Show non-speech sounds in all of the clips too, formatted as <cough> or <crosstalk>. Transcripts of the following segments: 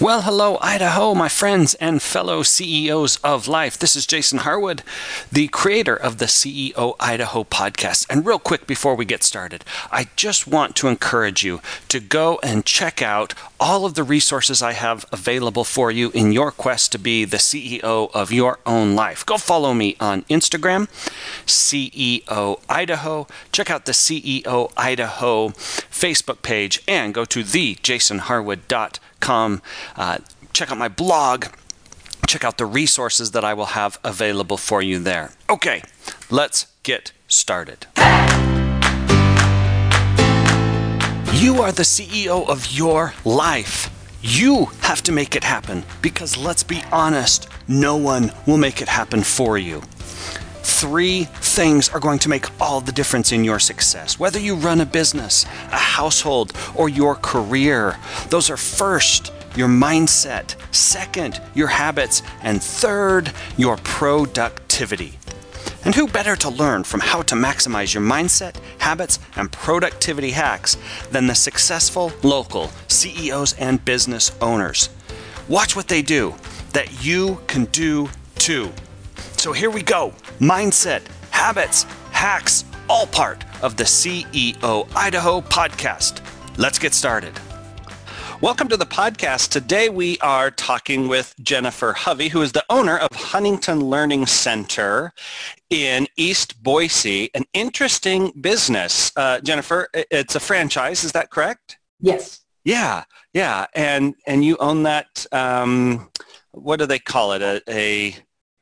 Well, hello, Idaho, my friends and fellow CEOs of life. This is Jason Harwood, the creator of the CEO Idaho podcast. And real quick before we get started, I just want to encourage you to go and check out all of the resources I have available for you in your quest to be the CEO of your own life. Go follow me on Instagram, CEO Idaho. Check out the CEO Idaho Facebook page and go to thejasonharwood.com come uh, check out my blog, check out the resources that I will have available for you there. Okay, let's get started. You are the CEO of your life. You have to make it happen because let's be honest, no one will make it happen for you. Three things are going to make all the difference in your success. Whether you run a business, a household, or your career, those are first, your mindset, second, your habits, and third, your productivity. And who better to learn from how to maximize your mindset, habits, and productivity hacks than the successful local CEOs and business owners? Watch what they do that you can do too. So here we go mindset, habits, hacks, all part of the CEO Idaho podcast. Let's get started. Welcome to the podcast. Today we are talking with Jennifer Hovey, who is the owner of Huntington Learning Center in East Boise, an interesting business. Uh, Jennifer, it's a franchise, is that correct? Yes. Yeah, yeah, and and you own that. Um, what do they call it? A, a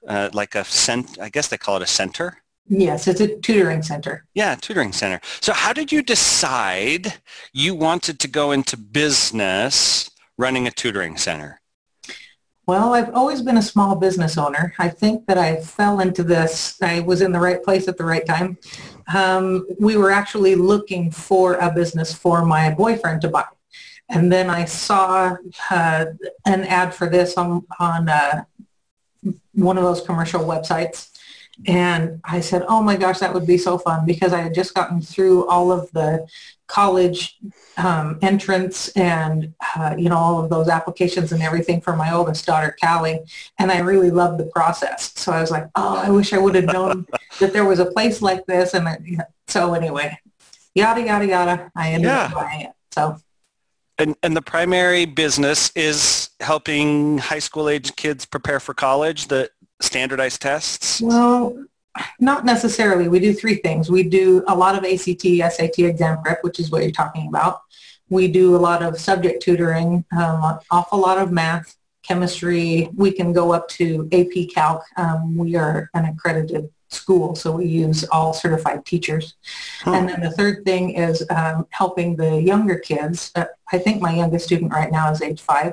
uh, like a cent. I guess they call it a center. Yes, it's a tutoring center. Yeah, tutoring center. So how did you decide you wanted to go into business running a tutoring center? Well, I've always been a small business owner. I think that I fell into this. I was in the right place at the right time. Um, we were actually looking for a business for my boyfriend to buy. And then I saw uh, an ad for this on, on uh, one of those commercial websites. And I said, oh my gosh, that would be so fun because I had just gotten through all of the college um, entrance and, uh, you know, all of those applications and everything for my oldest daughter, Callie. And I really loved the process. So I was like, oh, I wish I would have known <laughs> that there was a place like this. And I, so anyway, yada, yada, yada. I ended yeah. up buying it. So. And, and the primary business is helping high school age kids prepare for college, the standardized tests? Well, not necessarily. We do three things. We do a lot of ACT, SAT exam prep, which is what you're talking about. We do a lot of subject tutoring, um, awful lot of math, chemistry. We can go up to AP Calc. Um, we are an accredited school, so we use all certified teachers. Hmm. And then the third thing is um, helping the younger kids. Uh, I think my youngest student right now is age five.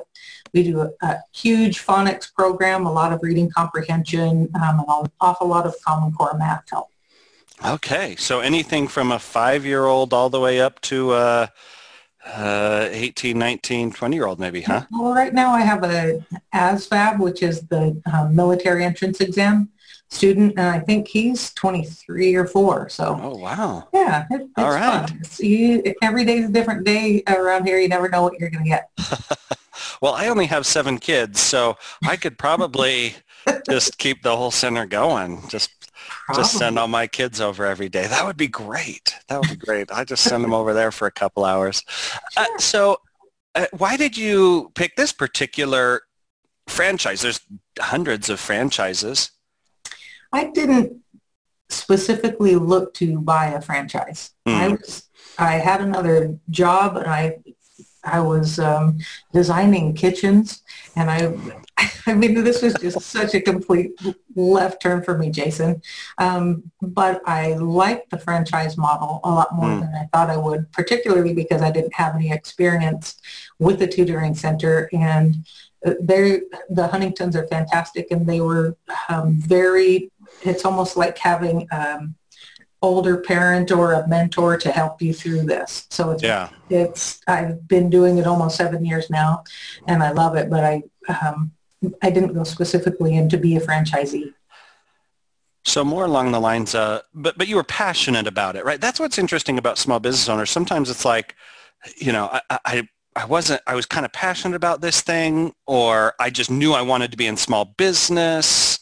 We do a, a huge phonics program, a lot of reading comprehension, um, an awful lot of Common Core math help. Okay, so anything from a five-year-old all the way up to a uh, 18, 19, 20-year-old maybe, huh? Well, right now I have a ASVAB, which is the um, military entrance exam student, and I think he's 23 or 4. So. Oh wow. Yeah, it, it's All right. fun. You, every day is a different day around here. You never know what you're going to get. <laughs> well, I only have seven kids, so I could probably just keep the whole center going. Just Probably. just send all my kids over every day. That would be great. That would be great. I just send them over there for a couple hours. Uh, sure. Uh, so, uh, why did you pick this particular franchise? There's hundreds of franchises. I didn't specifically look to buy a franchise. Mm. I was I had another job and I I was um, designing kitchens and I <laughs> I mean this was just such a complete left turn for me, Jason. Um, but I liked the franchise model a lot more mm. than I thought I would, particularly because I didn't have any experience with the tutoring center and uh, they the Huntingtons are fantastic and they were um, very it's almost like having um, older parent or a mentor to help you through this. So it's, yeah. it's, I've been doing it almost seven years now and I love it, but I, um, I didn't go specifically in to be a franchisee. So more along the lines, uh, but, but you were passionate about it, right? That's what's interesting about small business owners. Sometimes it's like, you know, I, I I wasn't, I was kind of passionate about this thing or I just knew I wanted to be in small business?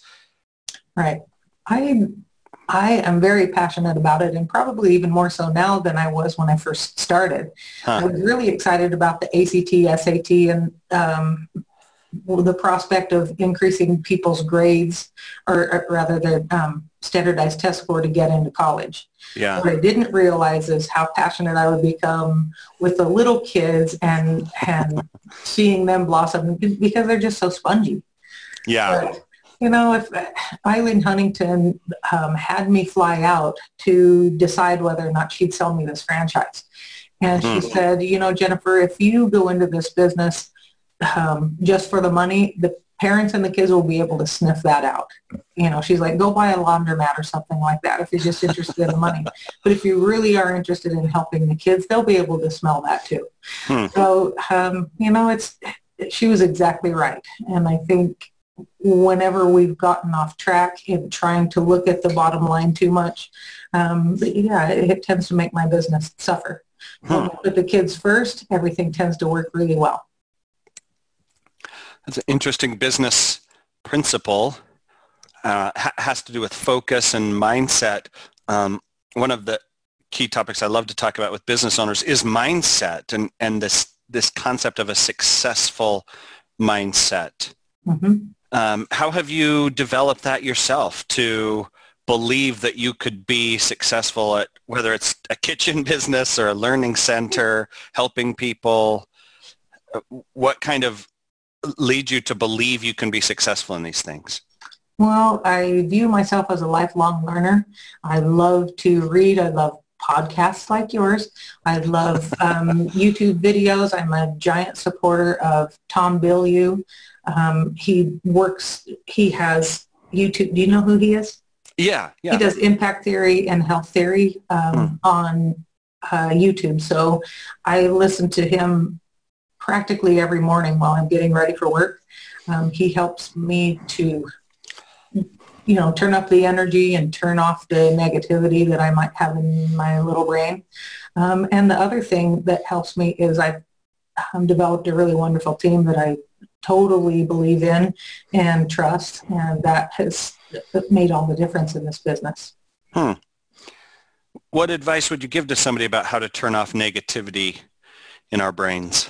Right. I I am very passionate about it and probably even more so now than I was when I first started. Huh. I was really excited about the ACT, SAT, and um, the prospect of increasing people's grades or, or rather the um, standardized test score to get into college. Yeah. What I didn't realize is how passionate I would become with the little kids and and seeing them blossom because they're just so spongy. Yeah. But, you know, if Eileen Huntington um, had me fly out to decide whether or not she'd sell me this franchise. And mm-hmm. she said, you know, Jennifer, if you go into this business um, just for the money, the parents and the kids will be able to sniff that out. You know, she's like, go buy a laundromat or something like that if you're just interested in the money. <laughs> But if you really are interested in helping the kids, they'll be able to smell that too. Hmm. So, um, you know, it's, she was exactly right. And I think whenever we've gotten off track in trying to look at the bottom line too much, um, yeah, it, it, tends to make my business suffer. Hmm. But the kids first, everything tends to work really well. That's an interesting business principle. Uh, ha- has to do with focus and mindset. Um, one of the key topics I love to talk about with business owners is mindset and, and this, this concept of a successful mindset. Mm-hmm. Um, how have you developed that yourself to believe that you could be successful at whether it's a kitchen <laughs> business or a learning center, helping people? Uh, what kind of leads you to believe you can be successful in these things? Well, I view myself as a lifelong learner. I love to read. I love podcasts like yours. I love um, <laughs> YouTube videos. I'm a giant supporter of Tom Bilyeu. Um, he works, he has YouTube. Do you know who he is? Yeah, yeah. He does impact theory and health theory um, hmm. on uh, YouTube. So I listen to him practically every morning while I'm getting ready for work. Um, he helps me to, you know, turn up the energy and turn off the negativity that I might have in my little brain. Um, and the other thing that helps me is I've um, developed a really wonderful team that I totally believe in and trust, and that has made all the difference in this business. Hmm. What advice would you give to somebody about how to turn off negativity in our brains?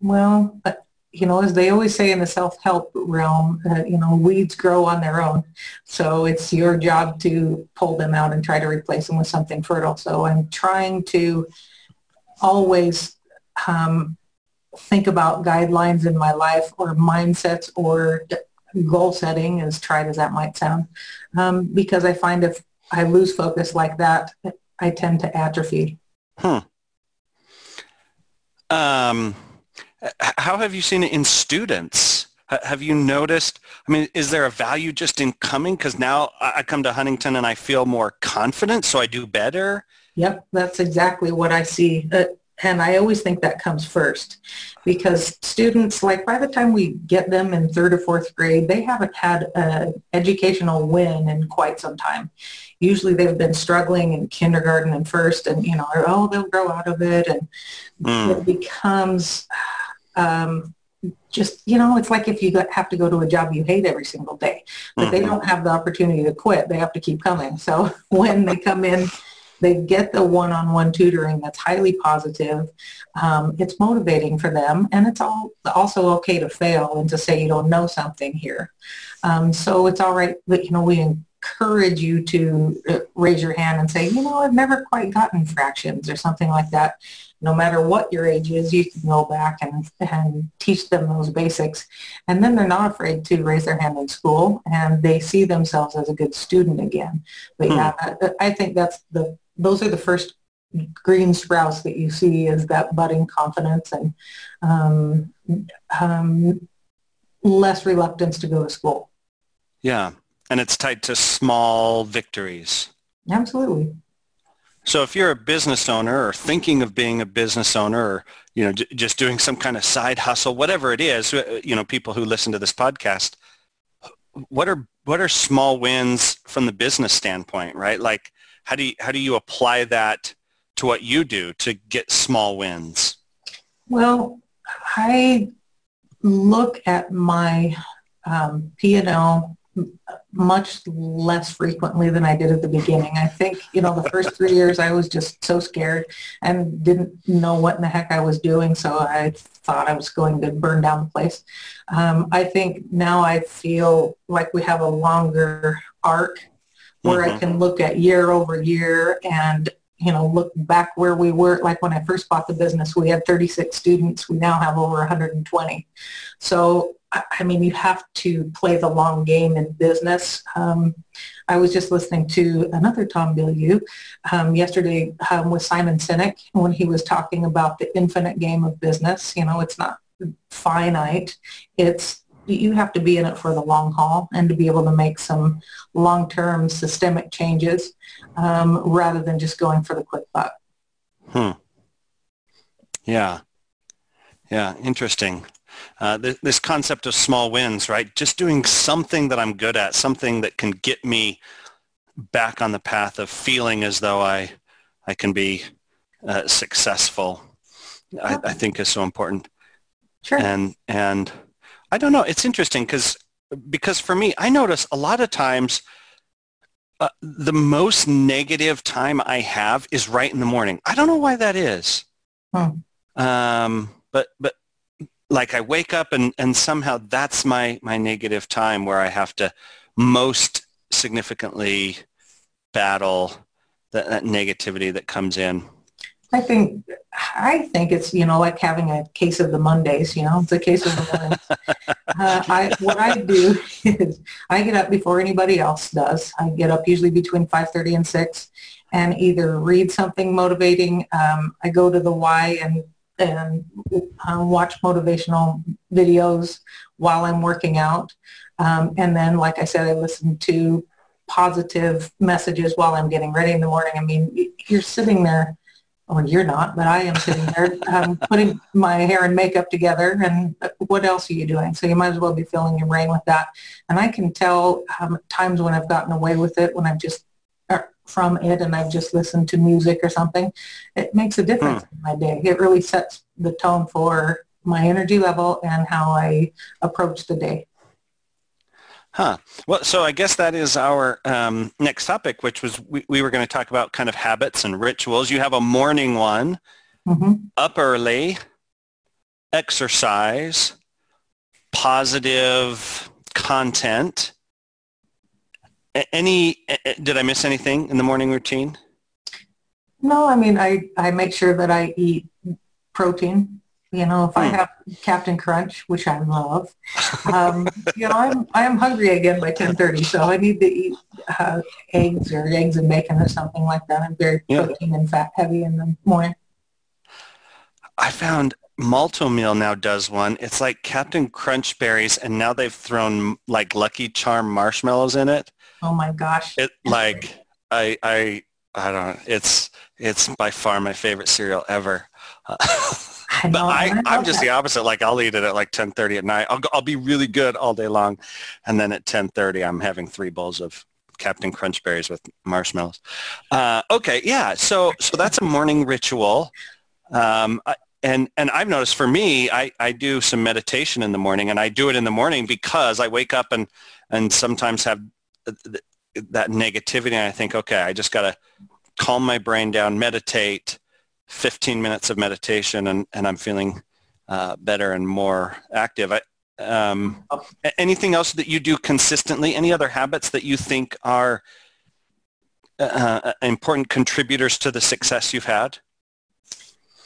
Well, uh, you know, as they always say in the self-help realm, uh, you know, weeds grow on their own. So it's your job to pull them out and try to replace them with something fertile. So I'm trying to always um, think about guidelines in my life or mindsets or goal setting, as tried as that might sound, um, because I find if I lose focus like that, I tend to atrophy. Hmm. Um, how have you seen it in students? Have you noticed? I mean, is there a value just in coming? Because now I come to Huntington and I feel more confident, so I do better. Yep, that's exactly what I see. Uh, and I always think that comes first because students, like by the time we get them in third or fourth grade, they haven't had an educational win in quite some time. Usually they've been struggling in kindergarten and first and, you know, oh, they'll grow out of it. And mm. it becomes um, just, you know, it's like if you have to go to a job you hate every single day, but mm-hmm. they don't have the opportunity to quit. They have to keep coming. So <laughs> when they come in they get the one-on-one tutoring that's highly positive. Um, it's motivating for them, and it's all also okay to fail and to say you don't know something here. Um, so it's all right that you know we encourage you to uh, raise your hand and say, you know, I've never quite gotten fractions or something like that. No matter what your age is, you can go back and, and teach them those basics. And then they're not afraid to raise their hand in school and they see themselves as a good student again. But hmm. yeah, I think that's the those are the first green sprouts that you see is that budding confidence and um, um, less reluctance to go to school. Yeah, and it's tied to small victories. Absolutely. So if you're a business owner or thinking of being a business owner or you know j- just doing some kind of side hustle, whatever it is, uh, you know, people who listen to this podcast, what are what are small wins from the business standpoint, right? Like how do you, how do you apply that to what you do to get small wins? Well, I look at my um, P&L much less frequently than I did at the beginning. I think, you know, the first <laughs> three years I was just so scared and didn't know what in the heck I was doing. So I thought I was going to burn down the place. Um, I think now I feel like we have a longer arc where mm-hmm. I can look at year over year and you know, look back where we were, like when I first bought the business, we had 36 students. We now have over 120. So I mean, you have to play the long game in business. Um, I was just listening to another Tom Bilyeu um, yesterday um, with Simon Sinek when he was talking about the infinite game of business. You know, it's not finite. It's you have to be in it for the long haul and to be able to make some long-term systemic changes um, rather than just going for the quick buck. Hmm. Yeah. Yeah. Interesting uh, th- this concept of small wins, right? Just doing something that I'm good at, something that can get me back on the path of feeling as though I, I can be uh, successful. I, I, think is so important. Sure. And and I don't know. It's interesting because because for me, I notice a lot of times uh, the most negative time I have is right in the morning. I don't know why that is. Hmm. Um, but but like I wake up and, and somehow that's my, my negative time where I have to most significantly battle that, that negativity that comes in. I think I think it's you know like having a case of the Mondays. You know, it's a case of the Mondays. <laughs> uh, I, what I do is I get up before anybody else does. I get up usually between five thirty and six, and either read something motivating. Um, I go to the Y and and um, watch motivational videos while I'm working out. Um, and then, like I said, I listen to positive messages while I'm getting ready in the morning. I mean, you're sitting there, or you're not, but I am sitting there um, putting my hair and makeup together. And what else are you doing? So you might as well be filling your brain with that. And I can tell um, times when I've gotten away with it, when I've just from it and I've just listened to music or something, it makes a difference hmm. in my day. It really sets the tone for my energy level and how I approach the day. Huh. Well, so I guess that is our um, next topic, which was we, we were going to talk about kind of habits and rituals. You have a morning one, mm-hmm. up early, exercise, positive content, any, did I miss anything in the morning routine? No, I mean, I, I make sure that I eat protein. You know, if. I hmm. have Captain Crunch, which I love, um, you know, I'm, I'm hungry again by 1030, so I need to eat uh, eggs or eggs and bacon or something like that. I'm very yeah. protein and fat heavy in the morning. I found Malt-O-Meal now does one. It's like Captain Crunch berries, and now they've thrown like Lucky Charm marshmallows in it. Oh my gosh. It like I I I don't know. It's it's by far my favorite cereal ever. <laughs> I know, but I, I am just that. the opposite. Like I'll eat it at like 10:30 at night. I'll I'll be really good all day long, and then at 10:30 I'm having three bowls of Captain Crunch berries with marshmallows. Uh, okay, yeah. So so that's a morning ritual. Um, I, and and I've noticed for me, I, I do some meditation in the morning, and I do it in the morning because I wake up and and sometimes have that negativity and I think, okay, I just got to calm my brain down, meditate, 15 minutes of meditation and, and I'm feeling uh, better and more active. I, um, anything else that you do consistently? Any other habits that you think are uh, uh important contributors to the success you've had?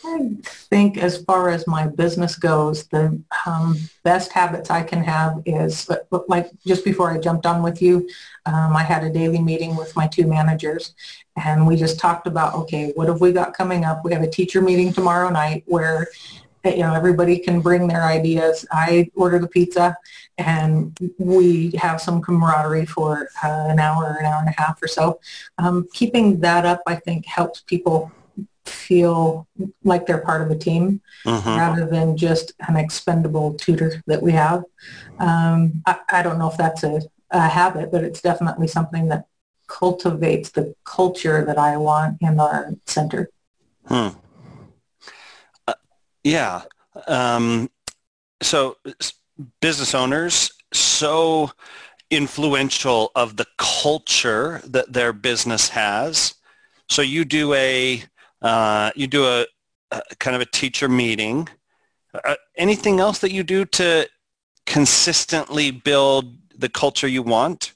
I think as far as my business goes, the um, best habits I can have is like just before I jumped on with you, um, I had a daily meeting with my two managers and we just talked about, okay, what have we got coming up? We have a teacher meeting tomorrow night where you know everybody can bring their ideas. I order the pizza and we have some camaraderie for uh, an hour, an hour and a half or so. Um, keeping that up, I think, helps people feel like they're part of a team mm-hmm. rather than just an expendable tutor that we have. Um, I, I, don't know if that's a, a, habit, but it's definitely something that cultivates the culture that I want in our center. Hmm. Uh, yeah. um, so business owners so influential of the culture that their business has. So you do a uh, you do a, a, kind of a teacher meeting. Uh, anything else that you do to consistently build the culture you want?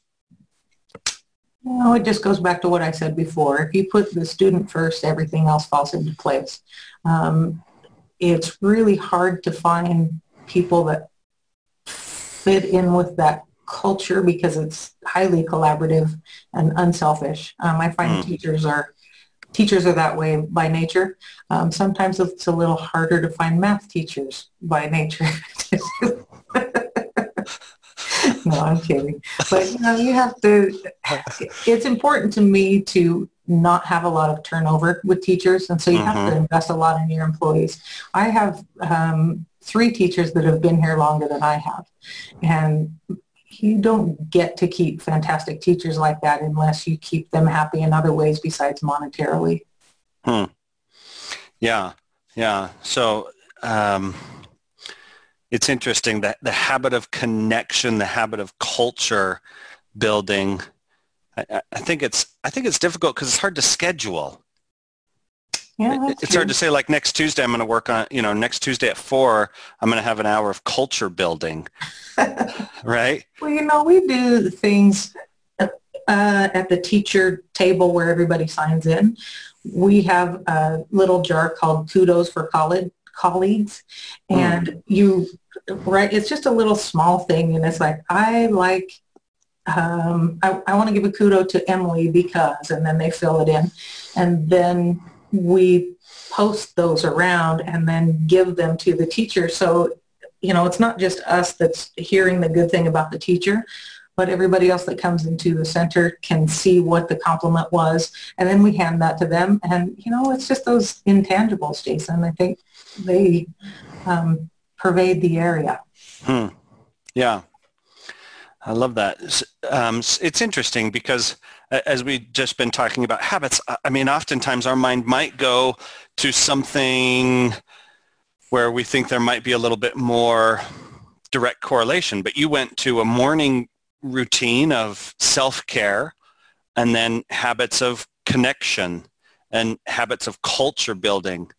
No, it just goes back to what I said before. If you put the student first, everything else falls into place. Um, it's really hard to find people that fit in with that culture because it's highly collaborative and unselfish. Um, I find mm. teachers are teachers are that way by nature. Um, sometimes it's a little harder to find math teachers by nature. <laughs> no, I'm kidding. But you know, you have to. It's important to me to not have a lot of turnover with teachers, and so you mm-hmm. have to mm-hmm. invest a lot in your employees. I have um, three teachers that have been here longer than I have, and you don't get to keep fantastic teachers like that unless you keep them happy in other ways besides monetarily. Hmm. Yeah, yeah. So um, it's interesting that the habit of connection, the habit of culture building. I, I think it's I think it's difficult because it's hard to schedule. Yeah, it's true. hard to say like next Tuesday I'm going to work on, you know, next Tuesday at four, I'm going to have an hour of culture building. <laughs> right? Well, you know, we do things uh, at the teacher table where everybody signs in. We have a little jar called kudos for college colleagues and mm. you right it's just a little small thing and it's like i like um, I, I want to give a kudo to Emily because, and then they fill it in. And then we post those around and then give them to the teacher. So, you know, it's not just us that's hearing the good thing about the teacher, but everybody else that comes into the center can see what the compliment was. And then we hand that to them. And, you know, it's just those intangibles, Jason. I think they um, pervade the area. Hmm. Yeah. I love that. Um, it's interesting because as we've just been talking about habits, I mean, oftentimes our mind might go to something where we think there might be a little bit more direct correlation, but you went to a morning routine of self-care and then habits of connection and habits of culture building.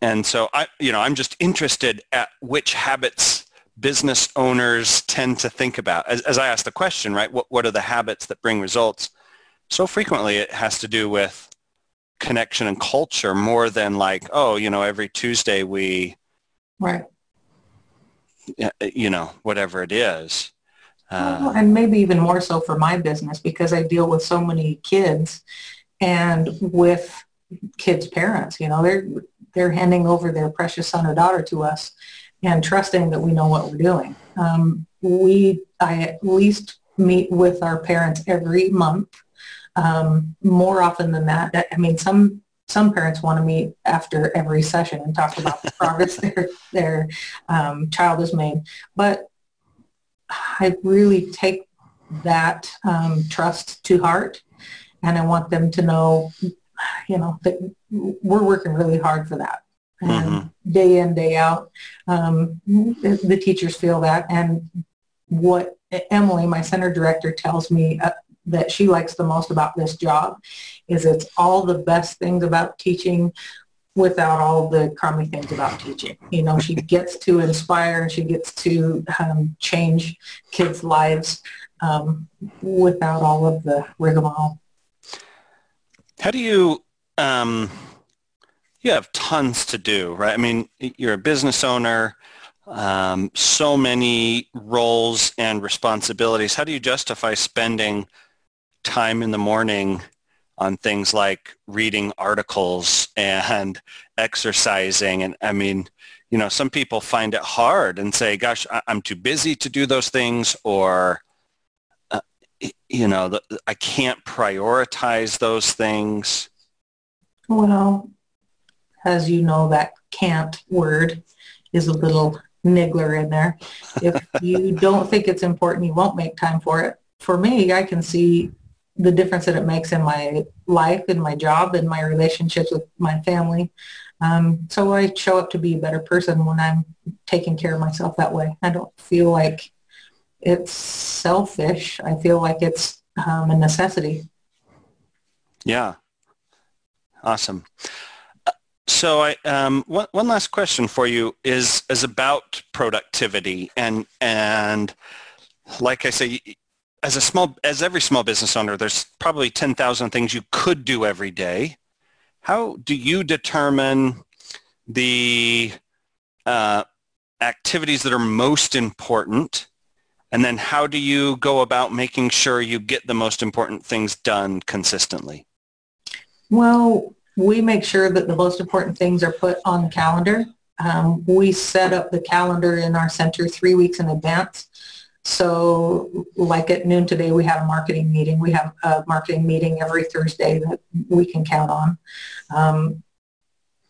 And so I, you know, I'm just interested at which habits business owners tend to think about? As, as I asked the question, right, what, what are the habits that bring results? So frequently it has to do with connection and culture more than like, oh, you know, every Tuesday we, right, you know, whatever it is. Uh, and maybe even more so for my business because I deal with so many kids and with kids' parents. You know, they're they're handing over their precious son or daughter to us, and trusting that we know what we're doing. Um, we, I at least meet with our parents every month. Um, more often than that, I mean, some some parents want to meet after every session and talk about the progress <laughs> their their um, child has made. But I really take that um, trust to heart, and I want them to know, you know, that we're working really hard for that mm-hmm. day in, day out. Um, the, the, teachers feel that. And what Emily, my center director, tells me uh, that she likes the most about this job is it's all the best things about teaching without all the crummy things about teaching. You know, she <laughs> gets to inspire and she gets to um, change kids' lives um, without all of the rigmarole. How do you um, you have tons to do, right? I mean, you're a business owner, um, so many roles and responsibilities. How do you justify spending time in the morning on things like reading articles and <laughs> exercising? And I mean, you know, some people find it hard and say, gosh, I'm too busy to do those things or, uh, you know, I can't prioritize those things. Well, as you know, that can't word is a little niggler in there. If <laughs> you don't think it's important, you won't make time for it. For me, I can see the difference that it makes in my life, in my job, in my relationships with my family. Um, so I show up to be a better person when I'm taking care of myself that way. I don't feel like it's selfish. I feel like it's um, a necessity. Yeah. Awesome. So I, um, one, one last question for you is, is about productivity and, and like I say, as a small, as every small business owner, there's probably 10,000 things you could do every day. How do you determine the uh, activities that are most important and then how do you go about making sure you get the most important things done consistently? Well, we make sure that the most important things are put on the calendar. Um, we set up the calendar in our center three weeks in advance. So like at noon today, we have a marketing meeting. We have a marketing meeting every Thursday that we can count on. Um,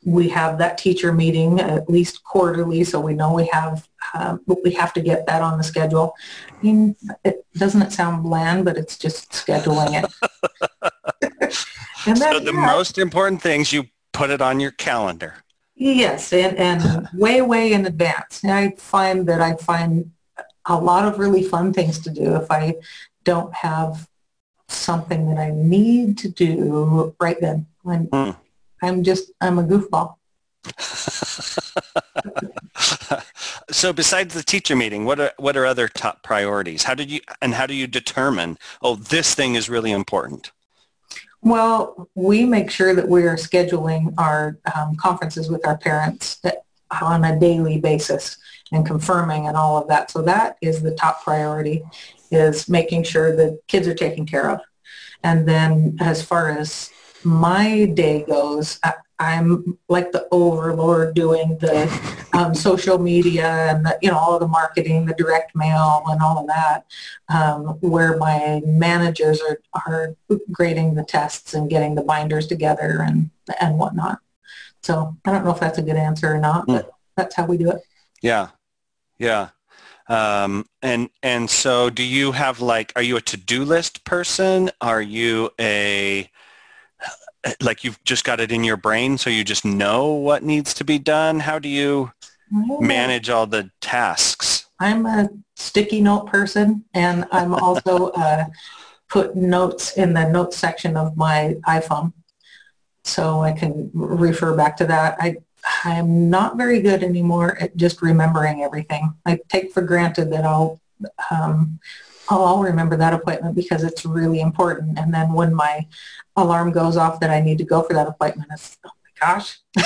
we have that teacher meeting at least quarterly, so we know we have um, we have to get that on the schedule. I mean, it doesn't it sound bland, but it's just scheduling it. <laughs> and so the yeah, most important things you put it on your calendar. Yes, and, and way way in advance. And I find that I find a lot of really fun things to do if I don't have something that I need to do right then. When mm. I'm just, I'm a goofball. <laughs> so besides the teacher meeting, what are, what are other top priorities? How did you, and how do you determine, oh, this thing is really important? Well, we make sure that we are scheduling our um, conferences with our parents on a daily basis and confirming and all of that. So that is the top priority is making sure that kids are taken care of. And then as far as my day goes, I, am like the overlord doing the um, <laughs> social media and the, you know all the marketing, the direct mail, and all of that. Um, where my managers are are grading the tests and getting the binders together and and whatnot. So I don't know if that's a good answer or not, but mm. that's how we do it. Yeah, yeah. Um, and and so, do you have like? Are you a to-do list person? Are you a like you've just got it in your brain so you just know what needs to be done? How do you manage all the tasks? I'm a sticky note person and i'm also <laughs> uh, put notes in the notes section of my iphone so i can refer back to that. I i'm not very good anymore at just remembering everything. I take for granted that i'll um, oh, I'll remember that appointment because it's really important. And then when my alarm goes off that I need to go for that appointment, it's, oh my gosh, <laughs>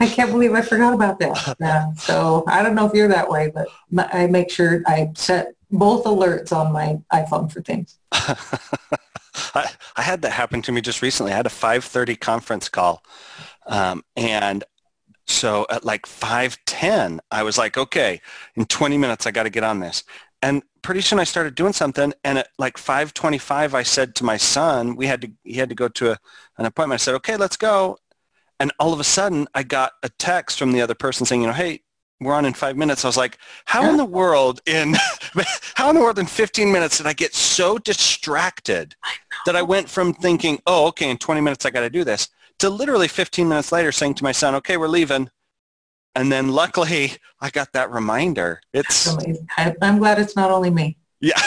I can't believe I forgot about that. Yeah. So I don't know if you're that way, but I make sure I set both alerts on my iPhone for things. <laughs> I, I had that happen to me just recently. I had a 5.30 conference call um, and so at like 5.10, I was like, okay, in 20 minutes, I got to get on this. And pretty soon I started doing something. And at like 5.25, I said to my son, we had to, he had to go to a, an appointment. I said, okay, let's go. And all of a sudden I got a text from the other person saying, you know, hey, we're on in five minutes. I was like, how in the world in, <laughs> how in the world in 15 minutes did I get so distracted that I went from thinking, oh, okay, in 20 minutes I got to do this to literally 15 minutes later saying to my son, okay, we're leaving. And then luckily I got that reminder. It's I'm glad it's not only me. Yeah.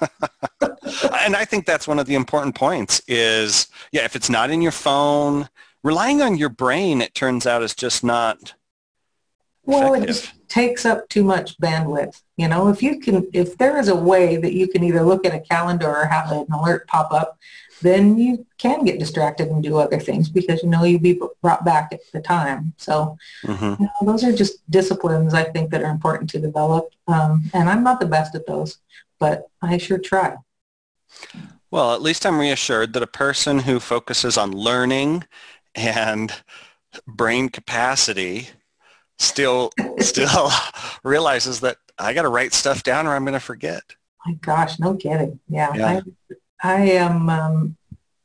<laughs> and I think that's one of the important points is, yeah, if it's not in your phone, relying on your brain, it turns out is just not well, effective. it just takes up too much bandwidth. You know, if you can, if there is a way that you can either look at a calendar or have an alert pop up then you can get distracted and do other things because you know you'll be brought back at the time. So mm-hmm. you know, those are just disciplines I think that are important to develop. Um, and I'm not the best at those, but I sure try. Well, at least I'm reassured that a person who focuses on learning and brain capacity still <laughs> still realizes that I got to write stuff down or I'm going to forget. My gosh, no kidding. Yeah. yeah. I, I am um,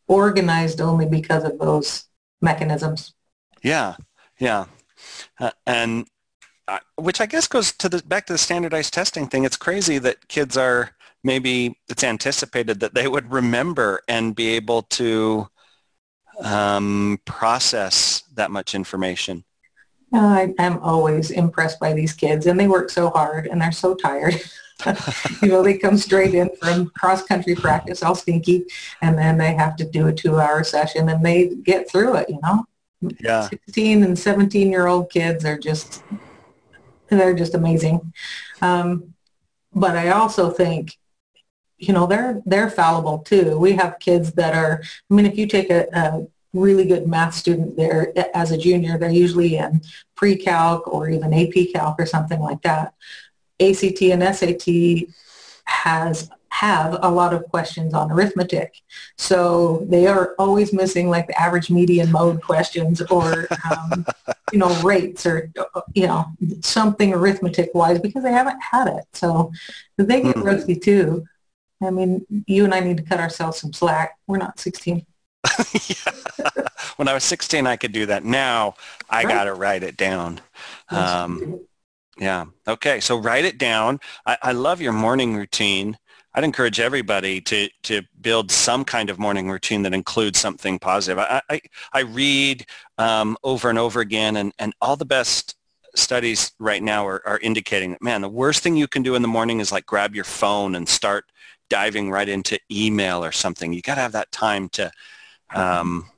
organized only because of those mechanisms. Yeah, yeah, uh, and uh, which I guess goes to the back to the standardized testing thing. It's crazy that kids are maybe it's anticipated that they would remember and be able to um, process that much information. I, am always impressed by these kids, and they work so hard, and they're so tired. <laughs> <laughs> you know, they come straight in from cross country practice, all stinky, and then they have to do a two-hour session, and they get through it. You know, yeah, 16 and 17 year old kids are just they're just amazing. Um, but I also think you know they're they're fallible too we have kids that are i mean if you take a, a really good math student there as a junior they're usually in pre-calc or even ap calc or something like that act and sat has have a lot of questions on arithmetic so they are always missing like the average median mode questions or um, <laughs> you know rates or you know something arithmetic wise because they haven't had it so they get mm-hmm. rusty too I mean, you and I need to cut ourselves some slack. We're not 16. <laughs> <laughs> when I was 16, I could do that. Now I right. got to write it down. Um, yeah. Okay. So write it down. I, I love your morning routine. I'd encourage everybody to, to build some kind of morning routine that includes something positive. I, I, I read um, over and over again, and, and all the best studies right now are, are indicating that, man, the worst thing you can do in the morning is like grab your phone and start diving right into email or something. You got to have that time to um,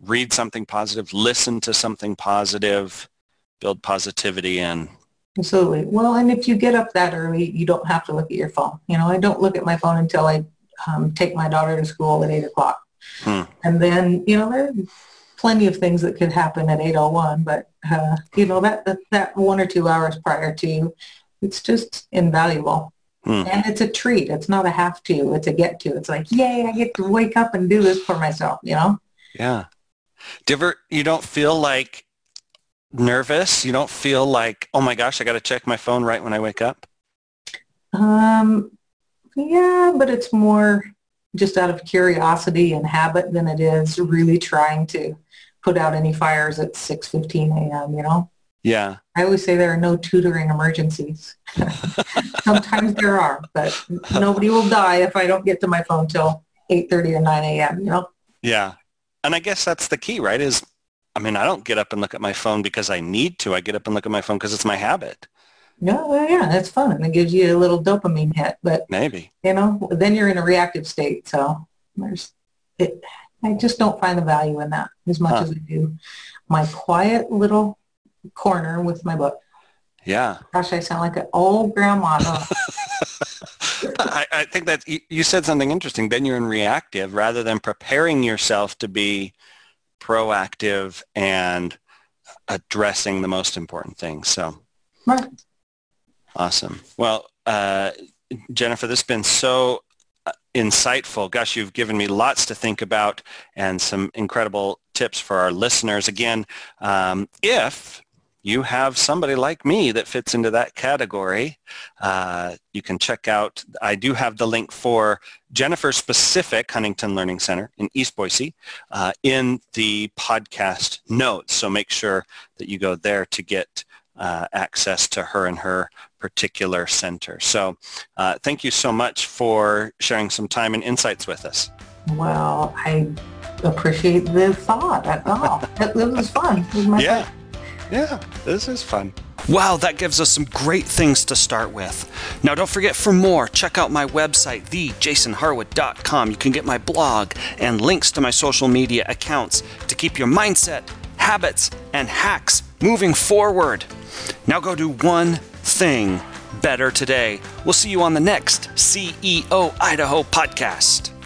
read something positive, listen to something positive, build positivity in. Absolutely. Well, and if you get up that early, you don't have to look at your phone. You know, I don't look at my phone until I um, take my daughter to school at 8 o'clock. Hmm. And then, you know, there are plenty of things that could happen at 8.01, but, uh, you know, that, that, that one or two hours prior to, it's just invaluable. Mm. And it's a treat. It's not a have to. It's a get to. It's like, yay, I get to wake up and do this for myself, you know? Yeah. Do you ever, you don't feel like nervous? You don't feel like, oh my gosh, I got to check my phone right when I wake up? Um, yeah, but it's more just out of curiosity and habit than it is really trying to put out any fires at 6.15 a.m., you know? Yeah. I always say there are no tutoring emergencies. <laughs> Sometimes there are, but nobody will die if I don't get to my phone till 8.30 or 9 a.m., you know? Yeah. And I guess that's the key, right? Is, I mean, I don't get up and look at my phone because I need to. I get up and look at my phone because it's my habit. No, well, yeah, that's fun. And it gives you a little dopamine hit. But maybe, you know, then you're in a reactive state. So there's, it, I just don't find the value in that as much huh. as I do my quiet little corner with my book. Yeah. Gosh, I sound like an old grandma. <laughs> I, I, think that you, you said something interesting. Then you're in reactive rather than preparing yourself to be proactive and addressing the most important things. So, right. Awesome. Well, uh, Jennifer, this has been so uh, insightful. Gosh, you've given me lots to think about and some incredible tips for our listeners. Again, um, if you have somebody like me that fits into that category, uh, you can check out, I do have the link for Jennifer specific Huntington Learning Center in East Boise uh, in the podcast notes. So make sure that you go there to get uh, access to her and her particular center. So uh, thank you so much for sharing some time and insights with us. Well, I appreciate the thought. That's all. it, was fun. It was yeah. Yeah, this is fun. Wow, that gives us some great things to start with. Now, don't forget for more, check out my website, thejasonharwood.com. You can get my blog and links to my social media accounts to keep your mindset, habits, and hacks moving forward. Now, go do one thing better today. We'll see you on the next CEO Idaho podcast.